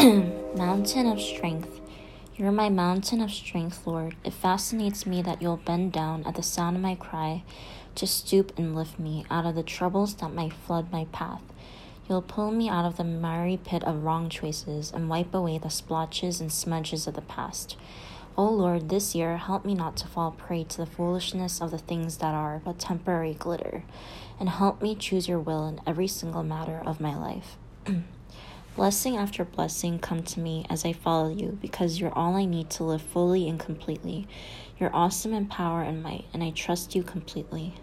mountain of strength. You're my mountain of strength, Lord. It fascinates me that you'll bend down at the sound of my cry to stoop and lift me out of the troubles that might flood my path. You'll pull me out of the miry pit of wrong choices and wipe away the splotches and smudges of the past. O oh Lord, this year help me not to fall prey to the foolishness of the things that are but temporary glitter, and help me choose your will in every single matter of my life. blessing after blessing come to me as I follow you, because you're all I need to live fully and completely. You're awesome in power and might, and I trust you completely.